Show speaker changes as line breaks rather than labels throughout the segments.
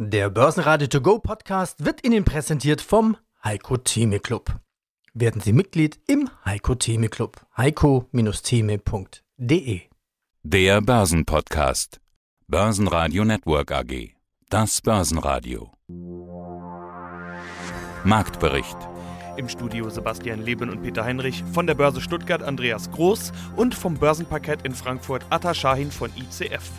Der Börsenradio To Go Podcast wird Ihnen präsentiert vom Heiko Theme Club. Werden Sie Mitglied im Heiko Theme Club. heiko-theme.de
Der Börsenpodcast. Börsenradio Network AG. Das Börsenradio. Marktbericht.
Im Studio Sebastian Leben und Peter Heinrich, von der Börse Stuttgart Andreas Groß und vom Börsenparkett in Frankfurt Atta Shahin von ICF.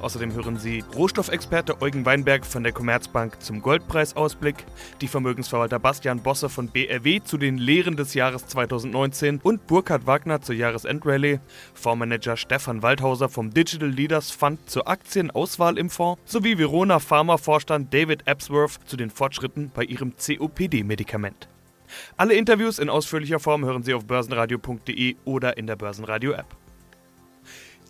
Außerdem hören Sie Rohstoffexperte Eugen Weinberg von der Commerzbank zum Goldpreisausblick, die Vermögensverwalter Bastian Bosse von BRW zu den Lehren des Jahres 2019 und Burkhard Wagner zur Jahresendrallye, Fondsmanager Stefan Waldhauser vom Digital Leaders Fund zur Aktienauswahl im Fonds sowie Verona Pharma-Vorstand David Epsworth zu den Fortschritten bei ihrem COPD-Medikament. Alle Interviews in ausführlicher Form hören Sie auf börsenradio.de oder in der Börsenradio-App.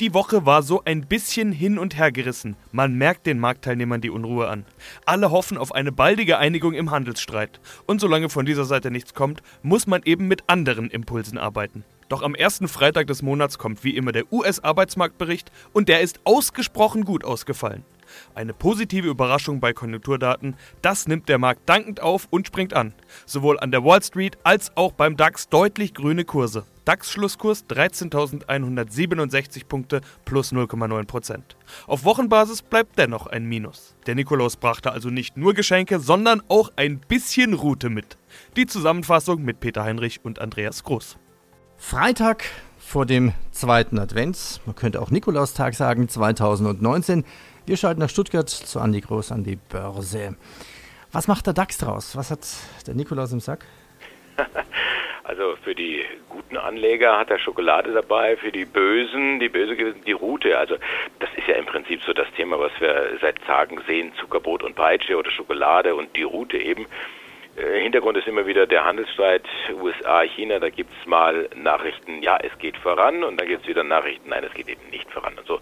Die Woche war so ein bisschen hin und her gerissen. Man merkt den Marktteilnehmern die Unruhe an. Alle hoffen auf eine baldige Einigung im Handelsstreit. Und solange von dieser Seite nichts kommt, muss man eben mit anderen Impulsen arbeiten. Doch am ersten Freitag des Monats kommt wie immer der US-Arbeitsmarktbericht und der ist ausgesprochen gut ausgefallen. Eine positive Überraschung bei Konjunkturdaten, das nimmt der Markt dankend auf und springt an. Sowohl an der Wall Street als auch beim DAX deutlich grüne Kurse. DAX-Schlusskurs 13.167 Punkte plus 0,9%. Auf Wochenbasis bleibt dennoch ein Minus. Der Nikolaus brachte also nicht nur Geschenke, sondern auch ein bisschen Route mit. Die Zusammenfassung mit Peter Heinrich und Andreas Groß.
Freitag vor dem zweiten Advents, man könnte auch Nikolaustag sagen, 2019. Wir schalten nach Stuttgart zu Andi Groß an die Börse. Was macht der DAX draus? Was hat der Nikolaus im Sack?
Also für die guten Anleger hat er Schokolade dabei, für die Bösen, die Böse die Route. Also das ist ja im Prinzip so das Thema, was wir seit Tagen sehen, Zuckerbrot und Peitsche oder Schokolade und die Route eben. Äh, Hintergrund ist immer wieder der Handelsstreit USA-China. Da gibt es mal Nachrichten, ja, es geht voran und dann gibt es wieder Nachrichten, nein, es geht eben nicht voran. Und so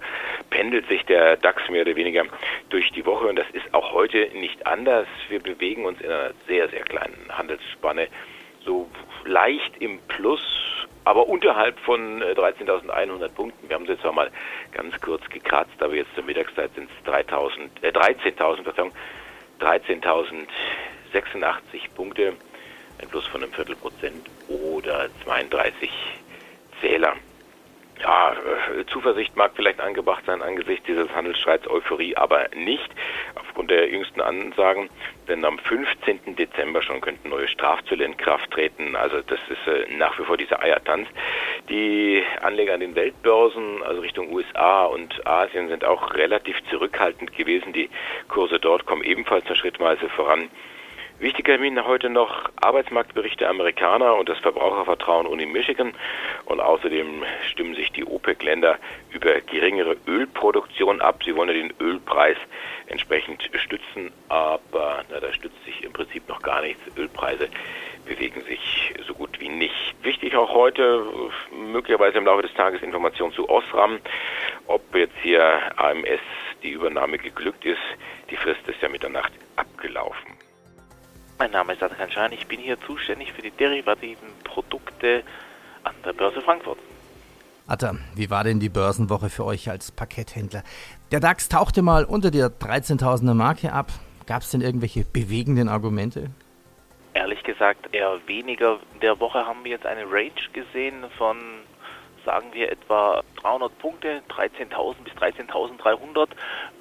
pendelt sich der DAX mehr oder weniger durch die Woche und das ist auch heute nicht anders. Wir bewegen uns in einer sehr, sehr kleinen Handelsspanne so leicht im Plus, aber unterhalb von 13.100 äh, Punkten. Wir haben es jetzt auch mal ganz kurz gekratzt, aber jetzt zur Mittagszeit sind es 3.000, äh, 13.000, Verzeihung, 13.086 Punkte, ein Plus von einem Viertelprozent oder 32 Zähler. Ja, äh, Zuversicht mag vielleicht angebracht sein angesichts dieses Handelsstreits, Euphorie aber nicht, aufgrund der jüngsten Ansagen, denn am 15. Dezember schon könnten neue Strafzölle in Kraft treten. Also das ist äh, nach wie vor dieser Eiertanz. Die Anleger an den Weltbörsen, also Richtung USA und Asien, sind auch relativ zurückhaltend gewesen. Die Kurse dort kommen ebenfalls nur schrittweise voran. Wichtiger Termin heute noch Arbeitsmarktberichte Amerikaner und das Verbrauchervertrauen Uni Michigan. Und außerdem stimmen sich die OPEC-Länder über geringere Ölproduktion ab. Sie wollen ja den Ölpreis entsprechend stützen, aber na, da stützt sich im Prinzip noch gar nichts. Ölpreise bewegen sich so gut wie nicht. Wichtig auch heute, möglicherweise im Laufe des Tages Informationen zu Osram, ob jetzt hier AMS die Übernahme geglückt ist. Die Frist ist ja Mitternacht abgelaufen.
Mein Name ist Adrian Schein, ich bin hier zuständig für die derivativen Produkte an der Börse Frankfurt.
Atta, wie war denn die Börsenwoche für euch als Parketthändler? Der DAX tauchte mal unter der 13.000er Marke ab. Gab es denn irgendwelche bewegenden Argumente?
Ehrlich gesagt eher weniger. In der Woche haben wir jetzt eine Range gesehen von sagen wir etwa 300 Punkte, 13.000 bis 13.300.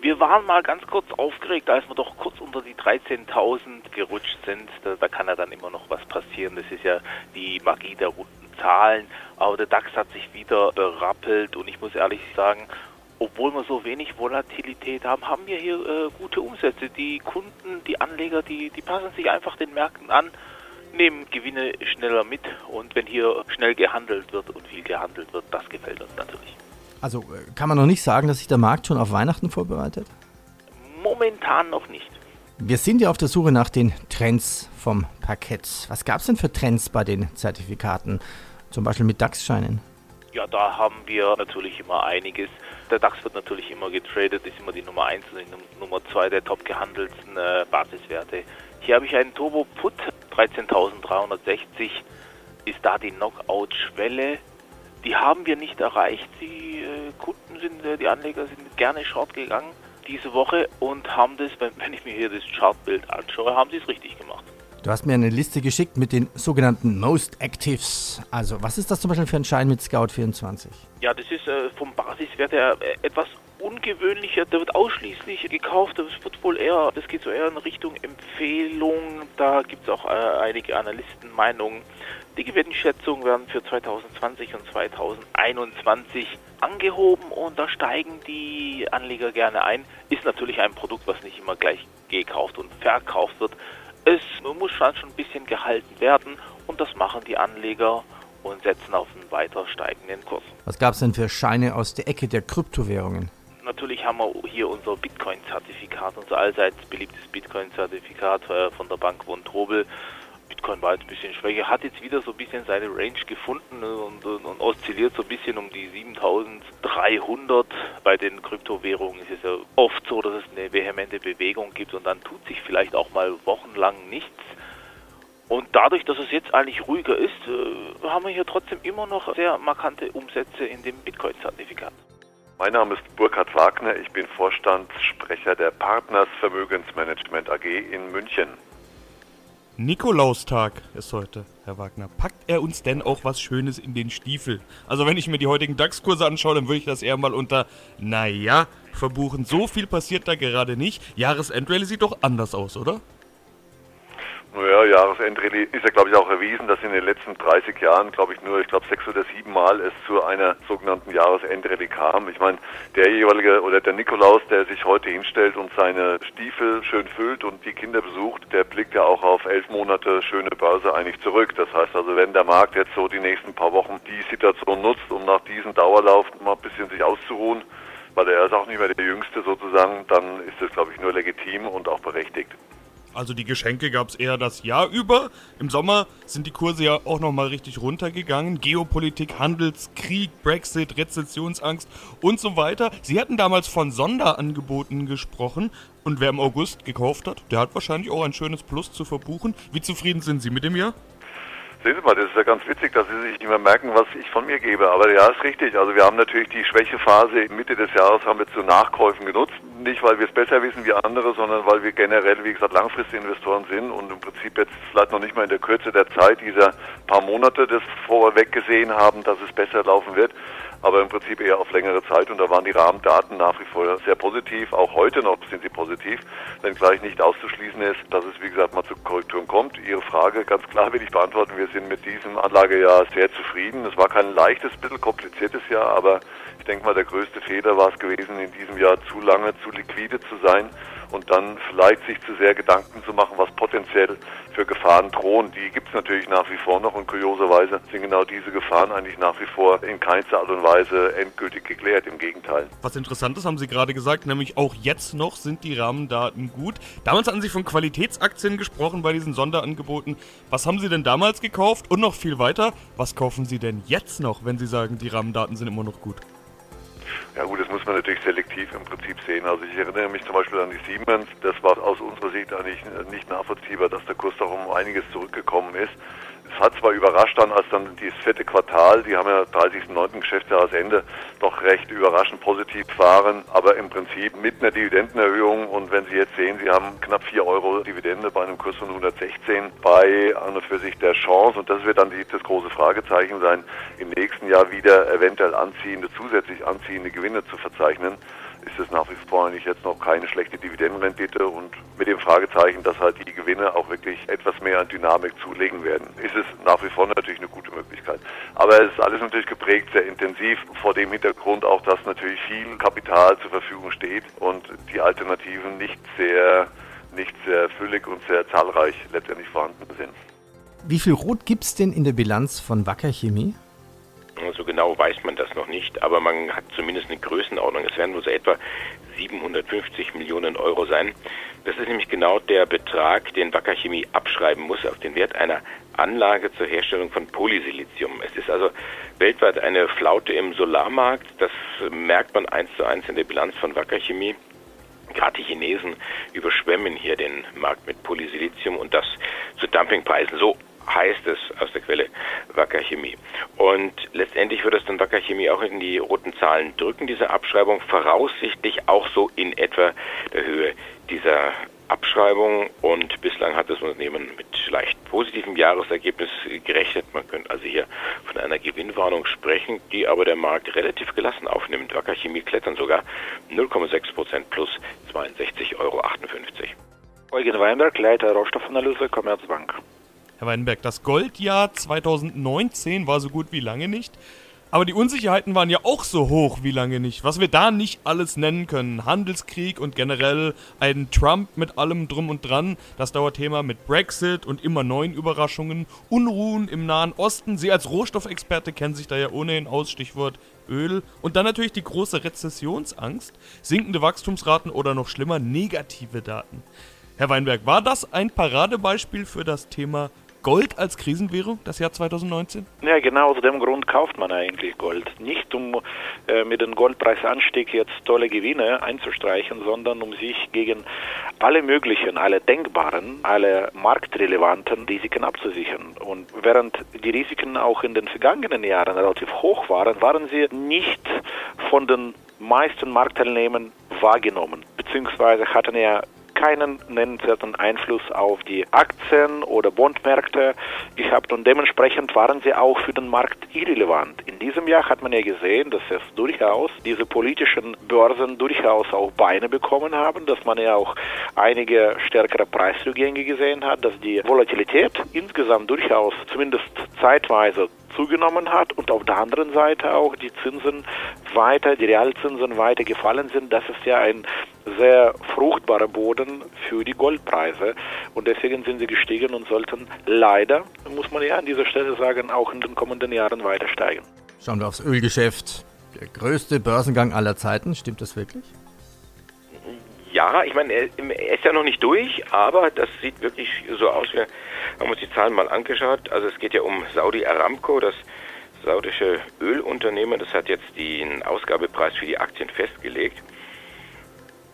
Wir waren mal ganz kurz aufgeregt, als wir doch kurz unter die 13.000 gerutscht sind. Da, da, kann ja dann immer noch was passieren. Das ist ja die Magie der runden Zahlen. Aber der DAX hat sich wieder berappelt und ich muss ehrlich sagen, obwohl wir so wenig Volatilität haben, haben wir hier äh, gute Umsätze. Die Kunden, die Anleger, die, die passen sich einfach den Märkten an nehmen Gewinne schneller mit und wenn hier schnell gehandelt wird und viel gehandelt wird, das gefällt uns natürlich.
Also äh, kann man noch nicht sagen, dass sich der Markt schon auf Weihnachten vorbereitet?
Momentan noch nicht.
Wir sind ja auf der Suche nach den Trends vom Parkett. Was gab es denn für Trends bei den Zertifikaten, zum Beispiel mit DAX-Scheinen?
Ja, da haben wir natürlich immer einiges. Der DAX wird natürlich immer getradet, ist immer die Nummer 1 und die Nummer 2 der top gehandelten äh, Basiswerte. Hier habe ich einen Turbo Put 13.360 ist da die Knockout-Schwelle. Die haben wir nicht erreicht. Die äh, Kunden sind, äh, die Anleger sind gerne short gegangen. diese Woche und haben das, wenn ich mir hier das Chartbild anschaue, haben sie es richtig gemacht.
Du hast mir eine Liste geschickt mit den sogenannten Most Actives. Also, was ist das zum Beispiel für ein Schein mit Scout 24?
Ja, das ist äh, vom Basiswert her etwas ungewöhnlicher. Der wird ausschließlich gekauft. Das wird wohl eher, das geht so eher in Richtung Empfehlung. Da gibt es auch äh, einige Analystenmeinungen. Die Gewinnschätzungen werden für 2020 und 2021 angehoben und da steigen die Anleger gerne ein. Ist natürlich ein Produkt, was nicht immer gleich gekauft und verkauft wird. Es muss schon ein bisschen gehalten werden und das machen die Anleger und setzen auf einen weiter steigenden Kurs.
Was gab es denn für Scheine aus der Ecke der Kryptowährungen?
Natürlich haben wir hier unser Bitcoin-Zertifikat, unser allseits beliebtes Bitcoin-Zertifikat äh, von der Bank von Trobel. Bitcoin war jetzt ein bisschen schwächer, hat jetzt wieder so ein bisschen seine Range gefunden und, und, und oszilliert so ein bisschen um die 7300. Bei den Kryptowährungen ist es ja oft so, dass es eine vehemente Bewegung gibt und dann tut sich vielleicht auch mal wochenlang nichts. Und dadurch, dass es jetzt eigentlich ruhiger ist, äh, haben wir hier trotzdem immer noch sehr markante Umsätze in dem Bitcoin-Zertifikat.
Mein Name ist Burkhard Wagner, ich bin Vorstandssprecher der Partners Vermögensmanagement AG in München.
Nikolaustag ist heute, Herr Wagner. Packt er uns denn auch was Schönes in den Stiefel? Also wenn ich mir die heutigen DAX-Kurse anschaue, dann würde ich das eher mal unter, naja, verbuchen. So viel passiert da gerade nicht. Jahresendrallye sieht doch anders aus, oder?
Naja, Jahresendrallye ist ja, glaube ich, auch erwiesen, dass in den letzten 30 Jahren, glaube ich, nur, ich glaube, sechs oder sieben Mal es zu einer sogenannten Jahresendrallye kam. Ich meine, der jeweilige oder der Nikolaus, der sich heute hinstellt und seine Stiefel schön füllt und die Kinder besucht, der blickt ja auch auf elf Monate schöne Börse eigentlich zurück. Das heißt also, wenn der Markt jetzt so die nächsten paar Wochen die Situation nutzt, um nach diesem Dauerlauf mal ein bisschen sich auszuruhen, weil er ist auch nicht mehr der Jüngste sozusagen, dann ist das, glaube ich, nur legitim und auch berechtigt.
Also die Geschenke gab es eher das Jahr über. Im Sommer sind die Kurse ja auch nochmal richtig runtergegangen. Geopolitik, Handelskrieg, Brexit, Rezessionsangst und so weiter. Sie hatten damals von Sonderangeboten gesprochen. Und wer im August gekauft hat, der hat wahrscheinlich auch ein schönes Plus zu verbuchen. Wie zufrieden sind Sie mit dem Jahr?
Sehen Sie mal, das ist ja ganz witzig, dass Sie sich nicht mehr merken, was ich von mir gebe. Aber ja, ist richtig. Also wir haben natürlich die Schwächephase Mitte des Jahres haben wir zu Nachkäufen genutzt. Nicht, weil wir es besser wissen wie andere, sondern weil wir generell, wie gesagt, langfristige Investoren sind und im Prinzip jetzt vielleicht noch nicht mal in der Kürze der Zeit dieser paar Monate das vorweg gesehen haben, dass es besser laufen wird aber im Prinzip eher auf längere Zeit und da waren die Rahmendaten nach wie vor sehr positiv. Auch heute noch sind sie positiv, wenngleich nicht auszuschließen ist, dass es wie gesagt mal zu Korrekturen kommt. Ihre Frage ganz klar will ich beantworten. Wir sind mit diesem Anlagejahr sehr zufrieden. Es war kein leichtes, bisschen kompliziertes Jahr, aber ich denke mal, der größte Fehler war es gewesen, in diesem Jahr zu lange zu liquide zu sein und dann vielleicht sich zu sehr Gedanken zu machen, was potenziell für Gefahren drohen. Die gibt es natürlich nach wie vor noch und kurioserweise sind genau diese Gefahren eigentlich nach wie vor in keinster Art und Weise endgültig geklärt. Im Gegenteil.
Was interessant ist, haben Sie gerade gesagt, nämlich auch jetzt noch sind die Rahmendaten gut. Damals hatten Sie von Qualitätsaktien gesprochen bei diesen Sonderangeboten. Was haben Sie denn damals gekauft und noch viel weiter? Was kaufen Sie denn jetzt noch, wenn Sie sagen, die Rahmendaten sind immer noch gut?
Ja gut, das muss man natürlich selektiv im Prinzip sehen. Also ich erinnere mich zum Beispiel an die Siemens. Das war aus unserer Sicht eigentlich nicht nachvollziehbar, dass der Kurs doch um einiges zurückgekommen ist. Hat zwar überrascht dann, als dann dieses vierte Quartal, die haben ja 30.09. Geschäftsjahresende, doch recht überraschend positiv waren, aber im Prinzip mit einer Dividendenerhöhung und wenn Sie jetzt sehen, Sie haben knapp 4 Euro Dividende bei einem Kurs von 116 bei an und für sich der Chance und das wird dann die, das große Fragezeichen sein, im nächsten Jahr wieder eventuell anziehende, zusätzlich anziehende Gewinne zu verzeichnen ist es nach wie vor eigentlich jetzt noch keine schlechte Dividendenrendite und mit dem Fragezeichen, dass halt die Gewinne auch wirklich etwas mehr an Dynamik zulegen werden, ist es nach wie vor natürlich eine gute Möglichkeit. Aber es ist alles natürlich geprägt sehr intensiv vor dem Hintergrund auch, dass natürlich viel Kapital zur Verfügung steht und die Alternativen nicht sehr, nicht sehr füllig und sehr zahlreich letztendlich vorhanden sind.
Wie viel Rot gibt es denn in der Bilanz von Wacker Chemie?
So genau weiß man das noch nicht, aber man hat zumindest eine Größenordnung. Es werden wohl so etwa 750 Millionen Euro sein. Das ist nämlich genau der Betrag, den Wacker Chemie abschreiben muss auf den Wert einer Anlage zur Herstellung von Polysilizium. Es ist also weltweit eine Flaute im Solarmarkt. Das merkt man eins zu eins in der Bilanz von Wacker Chemie. Gerade die Chinesen überschwemmen hier den Markt mit Polysilizium und das zu Dumpingpreisen. So heißt es aus der Quelle Wacker Chemie. Und letztendlich wird es dann Wacker Chemie auch in die roten Zahlen drücken, diese Abschreibung, voraussichtlich auch so in etwa der Höhe dieser Abschreibung und bislang hat das Unternehmen mit leicht positivem Jahresergebnis gerechnet. Man könnte also hier von einer Gewinnwarnung sprechen, die aber der Markt relativ gelassen aufnimmt. Wacker Chemie klettern sogar 0,6 Prozent plus 62,58 Euro.
Eugen Weinberg, Leiter Rohstoffanalyse, Commerzbank.
Herr Weinberg, das Goldjahr 2019 war so gut wie lange nicht. Aber die Unsicherheiten waren ja auch so hoch wie lange nicht. Was wir da nicht alles nennen können. Handelskrieg und generell ein Trump mit allem drum und dran. Das Dauerthema mit Brexit und immer neuen Überraschungen. Unruhen im Nahen Osten. Sie als Rohstoffexperte kennen sich da ja ohnehin aus. Stichwort Öl. Und dann natürlich die große Rezessionsangst. Sinkende Wachstumsraten oder noch schlimmer negative Daten. Herr Weinberg, war das ein Paradebeispiel für das Thema Gold als Krisenwährung, das Jahr 2019?
Ja, genau aus dem Grund kauft man eigentlich Gold. Nicht um äh, mit dem Goldpreisanstieg jetzt tolle Gewinne einzustreichen, sondern um sich gegen alle möglichen, alle denkbaren, alle marktrelevanten Risiken abzusichern. Und während die Risiken auch in den vergangenen Jahren relativ hoch waren, waren sie nicht von den meisten Marktteilnehmern wahrgenommen, beziehungsweise hatten ja keinen nennenswerten Einfluss auf die Aktien oder Bondmärkte gehabt und dementsprechend waren sie auch für den Markt irrelevant. In diesem Jahr hat man ja gesehen, dass es durchaus diese politischen Börsen durchaus auch Beine bekommen haben, dass man ja auch einige stärkere Preisrückgänge gesehen hat, dass die Volatilität insgesamt durchaus zumindest zeitweise zugenommen hat und auf der anderen Seite auch die Zinsen weiter, die Realzinsen weiter gefallen sind. Das ist ja ein sehr fruchtbarer Boden für die Goldpreise und deswegen sind sie gestiegen und sollten leider, muss man ja an dieser Stelle sagen, auch in den kommenden Jahren weiter steigen.
Schauen wir aufs Ölgeschäft. Der größte Börsengang aller Zeiten, stimmt das wirklich?
Ja, ich meine, er, ist ja noch nicht durch, aber das sieht wirklich so aus. Wir haben uns die Zahlen mal angeschaut. Also es geht ja um Saudi Aramco, das saudische Ölunternehmen. Das hat jetzt den Ausgabepreis für die Aktien festgelegt.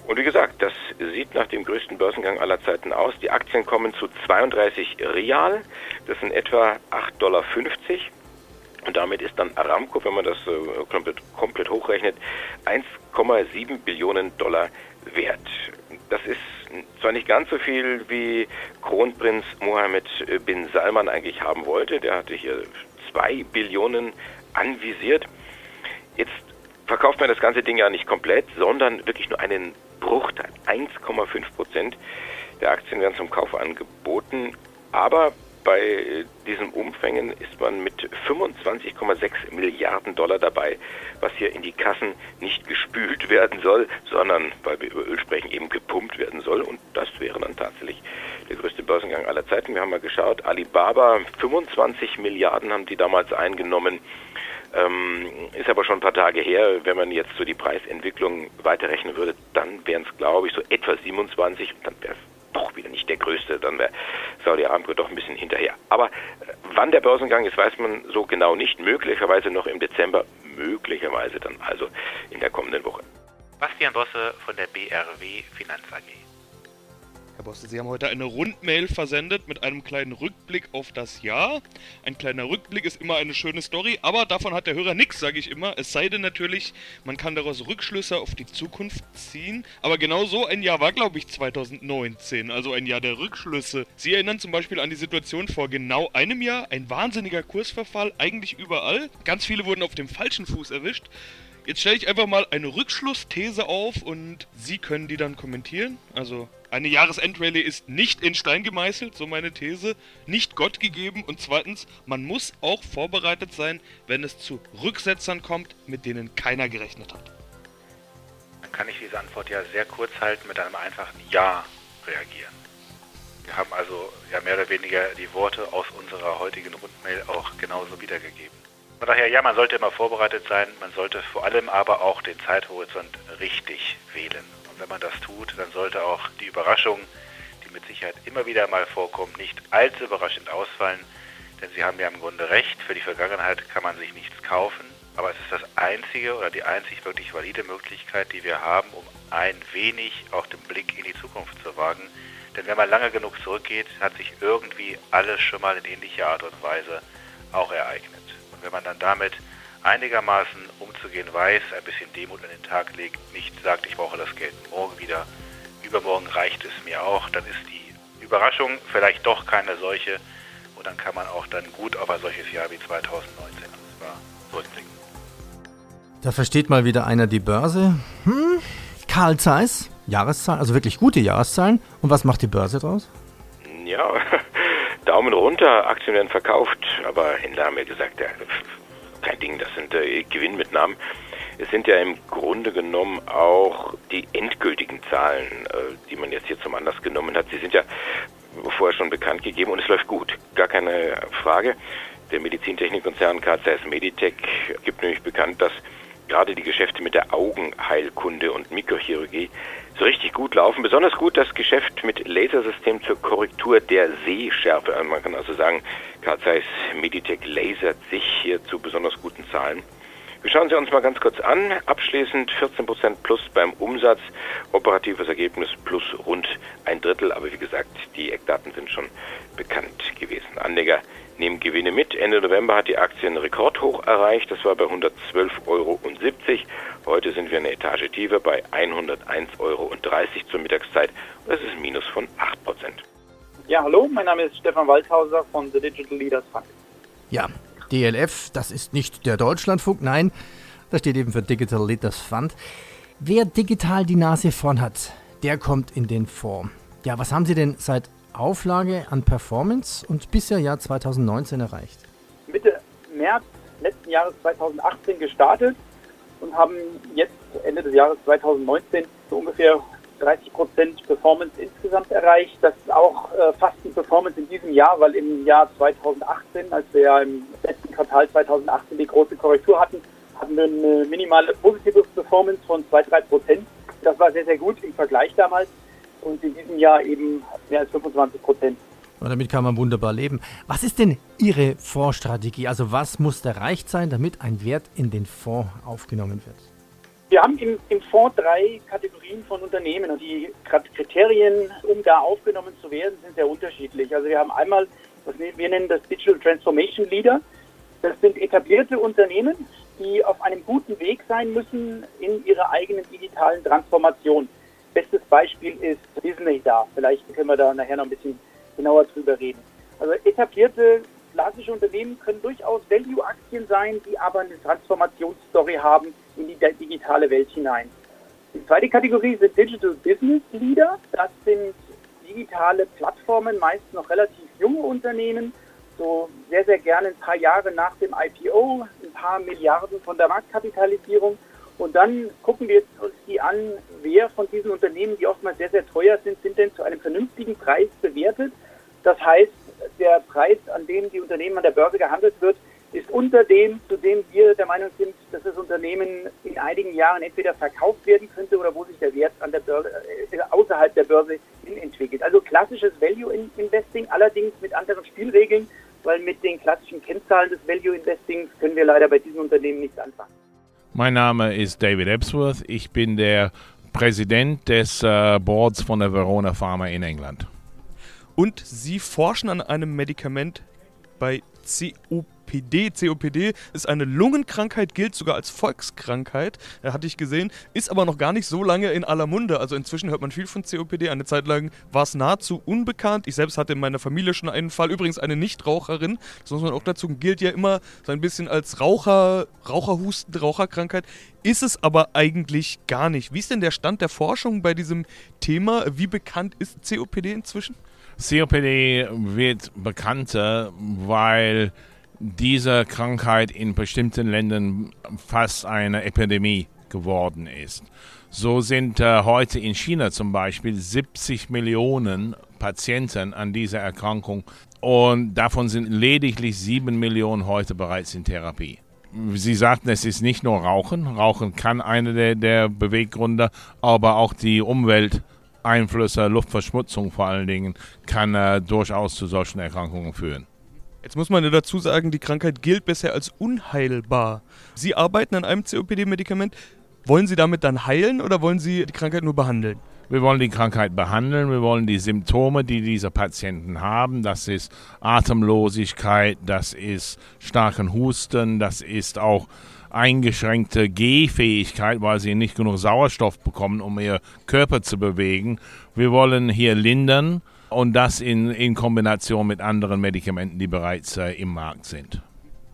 Und wie gesagt, das sieht nach dem größten Börsengang aller Zeiten aus. Die Aktien kommen zu 32 Rial, das sind etwa 8,50 Dollar. Und damit ist dann Aramco, wenn man das komplett hochrechnet, 1,7 Billionen Dollar wert. Das ist zwar nicht ganz so viel, wie Kronprinz Mohammed bin Salman eigentlich haben wollte. Der hatte hier 2 Billionen anvisiert. Jetzt verkauft man das ganze Ding ja nicht komplett, sondern wirklich nur einen Bruchteil. 1,5 Prozent der Aktien werden zum Kauf angeboten. Aber bei diesen Umfängen ist man mit 25,6 Milliarden Dollar dabei, was hier in die Kassen nicht gespült werden soll, sondern, weil wir über Öl sprechen, eben gepumpt werden soll. Und das wäre dann tatsächlich der größte Börsengang aller Zeiten. Wir haben mal geschaut, Alibaba, 25 Milliarden haben die damals eingenommen. Ähm, ist aber schon ein paar Tage her. Wenn man jetzt so die Preisentwicklung weiterrechnen würde, dann wären es, glaube ich, so etwa 27 und dann wäre es doch wieder nicht der größte. Dann wäre Saudi Aramco doch ein bisschen hinterher. Aber äh, wann der Börsengang ist, weiß man so genau nicht. Möglicherweise noch im Dezember, möglicherweise dann also in der kommenden Woche.
Bastian Bosse von der BRW Finanz AG.
Herr Bosse, Sie haben heute eine Rundmail versendet mit einem kleinen Rückblick auf das Jahr. Ein kleiner Rückblick ist immer eine schöne Story, aber davon hat der Hörer nichts, sage ich immer. Es sei denn natürlich, man kann daraus Rückschlüsse auf die Zukunft ziehen. Aber genau so ein Jahr war, glaube ich, 2019, also ein Jahr der Rückschlüsse. Sie erinnern zum Beispiel an die Situation vor genau einem Jahr. Ein wahnsinniger Kursverfall, eigentlich überall. Ganz viele wurden auf dem falschen Fuß erwischt. Jetzt stelle ich einfach mal eine Rückschlussthese auf und Sie können die dann kommentieren. Also eine Jahresendrallye ist nicht in Stein gemeißelt, so meine These, nicht Gott gegeben und zweitens, man muss auch vorbereitet sein, wenn es zu Rücksetzern kommt, mit denen keiner gerechnet hat.
Dann kann ich diese Antwort ja sehr kurz halten mit einem einfachen Ja reagieren. Wir haben also ja mehr oder weniger die Worte aus unserer heutigen Rundmail auch genauso wiedergegeben. Von daher, ja, man sollte immer vorbereitet sein, man sollte vor allem aber auch den Zeithorizont richtig wählen. Und wenn man das tut, dann sollte auch die Überraschung, die mit Sicherheit immer wieder mal vorkommt, nicht allzu überraschend ausfallen. Denn Sie haben ja im Grunde recht, für die Vergangenheit kann man sich nichts kaufen. Aber es ist das einzige oder die einzig wirklich valide Möglichkeit, die wir haben, um ein wenig auch den Blick in die Zukunft zu wagen. Denn wenn man lange genug zurückgeht, hat sich irgendwie alles schon mal in ähnlicher Art und Weise auch ereignet. Wenn man dann damit einigermaßen umzugehen weiß, ein bisschen Demut an den Tag legt, nicht sagt, ich brauche das Geld morgen wieder, übermorgen reicht es mir auch, dann ist die Überraschung vielleicht doch keine solche und dann kann man auch dann gut auf ein solches Jahr wie 2019 zurückblicken.
Da versteht mal wieder einer die Börse. Hm, Karl Zeiss, Jahreszahlen, also wirklich gute Jahreszahlen. Und was macht die Börse draus?
Ja, Daumen runter, Aktien werden verkauft, aber Händler haben ja gesagt, ja, kein Ding, das sind äh, Gewinnmitnahmen. Es sind ja im Grunde genommen auch die endgültigen Zahlen, äh, die man jetzt hier zum Anlass genommen hat. Sie sind ja vorher schon bekannt gegeben und es läuft gut, gar keine Frage. Der Medizintechnikkonzern KCS Meditech gibt nämlich bekannt, dass gerade die Geschäfte mit der Augenheilkunde und Mikrochirurgie so richtig gut laufen. Besonders gut das Geschäft mit Lasersystem zur Korrektur der Sehschärfe. Also man kann also sagen, Carl Zeiss Meditech lasert sich hier zu besonders guten Zahlen. Wir schauen sie uns mal ganz kurz an. Abschließend 14% plus beim Umsatz, operatives Ergebnis plus rund ein Drittel. Aber wie gesagt, die Eckdaten sind schon bekannt gewesen. Anleger nehmen Gewinne mit. Ende November hat die Aktie einen Rekordhoch erreicht. Das war bei 112,70 Euro. Heute sind wir eine Etage tiefer bei 101,30 Euro zur Mittagszeit. Das ist ein Minus von 8%.
Ja, hallo, mein Name ist Stefan Waldhauser von The Digital Leaders Fund.
Ja, DLF, das ist nicht der Deutschlandfunk, nein, das steht eben für Digital Leaders Fund. Wer digital die Nase vorn hat, der kommt in den Fonds. Ja, was haben Sie denn seit Auflage an Performance und bisher Jahr 2019 erreicht?
Mitte März letzten Jahres 2018 gestartet und haben jetzt Ende des Jahres 2019 so ungefähr 30 Prozent Performance insgesamt erreicht. Das ist auch äh, fast die Performance in diesem Jahr, weil im Jahr 2018, als wir ja im letzten Quartal 2018 die große Korrektur hatten, hatten wir eine minimale positive Performance von 2-3 Prozent. Das war sehr, sehr gut im Vergleich damals und in diesem Jahr eben mehr als 25 Prozent.
Und damit kann man wunderbar leben. Was ist denn Ihre Fondsstrategie? Also was muss erreicht sein, damit ein Wert in den Fonds aufgenommen wird?
Wir haben im, im Fonds drei Kategorien von Unternehmen und die Kriterien, um da aufgenommen zu werden, sind sehr unterschiedlich. Also wir haben einmal, was wir nennen das Digital Transformation Leader. Das sind etablierte Unternehmen, die auf einem guten Weg sein müssen in ihrer eigenen digitalen Transformation. Bestes Beispiel ist Disney da. Vielleicht können wir da nachher noch ein bisschen genauer drüber reden. Also etablierte klassische Unternehmen können durchaus Value-Aktien sein, die aber eine Transformationsstory haben in die digitale Welt hinein. Die zweite Kategorie sind Digital Business Leader. Das sind digitale Plattformen, meist noch relativ junge Unternehmen, so sehr, sehr gerne ein paar Jahre nach dem IPO, ein paar Milliarden von der Marktkapitalisierung. Und dann gucken wir uns die an, wer von diesen Unternehmen, die oftmals sehr, sehr teuer sind, sind denn zu einem vernünftigen Preis bewertet. Das heißt, der Preis, an dem die Unternehmen an der Börse gehandelt wird, ist unter dem, zu dem wir der Meinung sind, dass das Unternehmen in einigen Jahren entweder verkauft werden könnte oder wo sich der Wert an der Börse, äh, außerhalb der Börse hin entwickelt. Also klassisches Value Investing, allerdings mit anderen Spielregeln, weil mit den klassischen Kennzahlen des Value Investings können wir leider bei diesen Unternehmen nichts anfangen.
Mein Name ist David Ebsworth. Ich bin der Präsident des äh, Boards von der Verona Pharma in England.
Und Sie forschen an einem Medikament bei COP COPD. COPD ist eine Lungenkrankheit, gilt sogar als Volkskrankheit, äh, hatte ich gesehen, ist aber noch gar nicht so lange in aller Munde. Also inzwischen hört man viel von COPD. Eine Zeit lang war es nahezu unbekannt. Ich selbst hatte in meiner Familie schon einen Fall, übrigens eine Nichtraucherin. Das muss man auch dazu, gilt ja immer so ein bisschen als Raucher, Raucherhusten, Raucherkrankheit. Ist es aber eigentlich gar nicht. Wie ist denn der Stand der Forschung bei diesem Thema? Wie bekannt ist COPD inzwischen?
COPD wird bekannter, weil diese Krankheit in bestimmten Ländern fast eine Epidemie geworden ist. So sind äh, heute in China zum Beispiel 70 Millionen Patienten an dieser Erkrankung und davon sind lediglich 7 Millionen heute bereits in Therapie. Sie sagten, es ist nicht nur Rauchen. Rauchen kann einer der, der Beweggründe, aber auch die Umwelteinflüsse, Luftverschmutzung vor allen Dingen, kann äh, durchaus zu solchen Erkrankungen führen.
Jetzt muss man ja dazu sagen, die Krankheit gilt bisher als unheilbar. Sie arbeiten an einem COPD-Medikament. Wollen Sie damit dann heilen oder wollen Sie die Krankheit nur behandeln?
Wir wollen die Krankheit behandeln, wir wollen die Symptome, die diese Patienten haben, das ist Atemlosigkeit, das ist starken Husten, das ist auch eingeschränkte Gehfähigkeit, weil sie nicht genug Sauerstoff bekommen, um ihr Körper zu bewegen. Wir wollen hier lindern und das in, in Kombination mit anderen Medikamenten, die bereits äh, im Markt sind.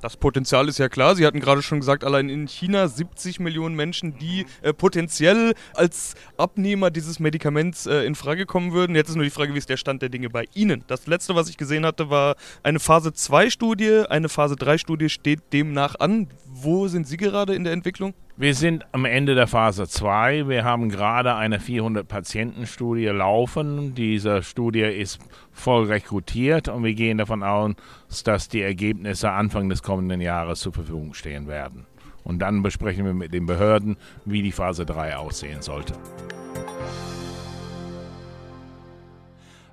Das Potenzial ist ja klar. Sie hatten gerade schon gesagt, allein in China 70 Millionen Menschen, die äh, potenziell als Abnehmer dieses Medikaments äh, in Frage kommen würden. Jetzt ist nur die Frage, wie ist der Stand der Dinge bei Ihnen? Das letzte, was ich gesehen hatte, war eine Phase 2 Studie. Eine Phase 3 Studie steht demnach an. Wo sind Sie gerade in der Entwicklung?
Wir sind am Ende der Phase 2. Wir haben gerade eine 400-Patienten-Studie laufen. Diese Studie ist voll rekrutiert und wir gehen davon aus, dass die Ergebnisse Anfang des kommenden Jahres zur Verfügung stehen werden. Und dann besprechen wir mit den Behörden, wie die Phase 3 aussehen sollte.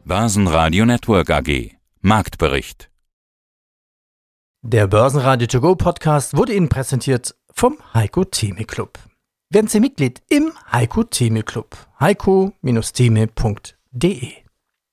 Börsenradio Network AG Marktbericht
Der Börsenradio To Go Podcast wurde Ihnen präsentiert vom Heiko Theme Club. Werden Sie Mitglied im Heiko Theme Club. heiko-theme.de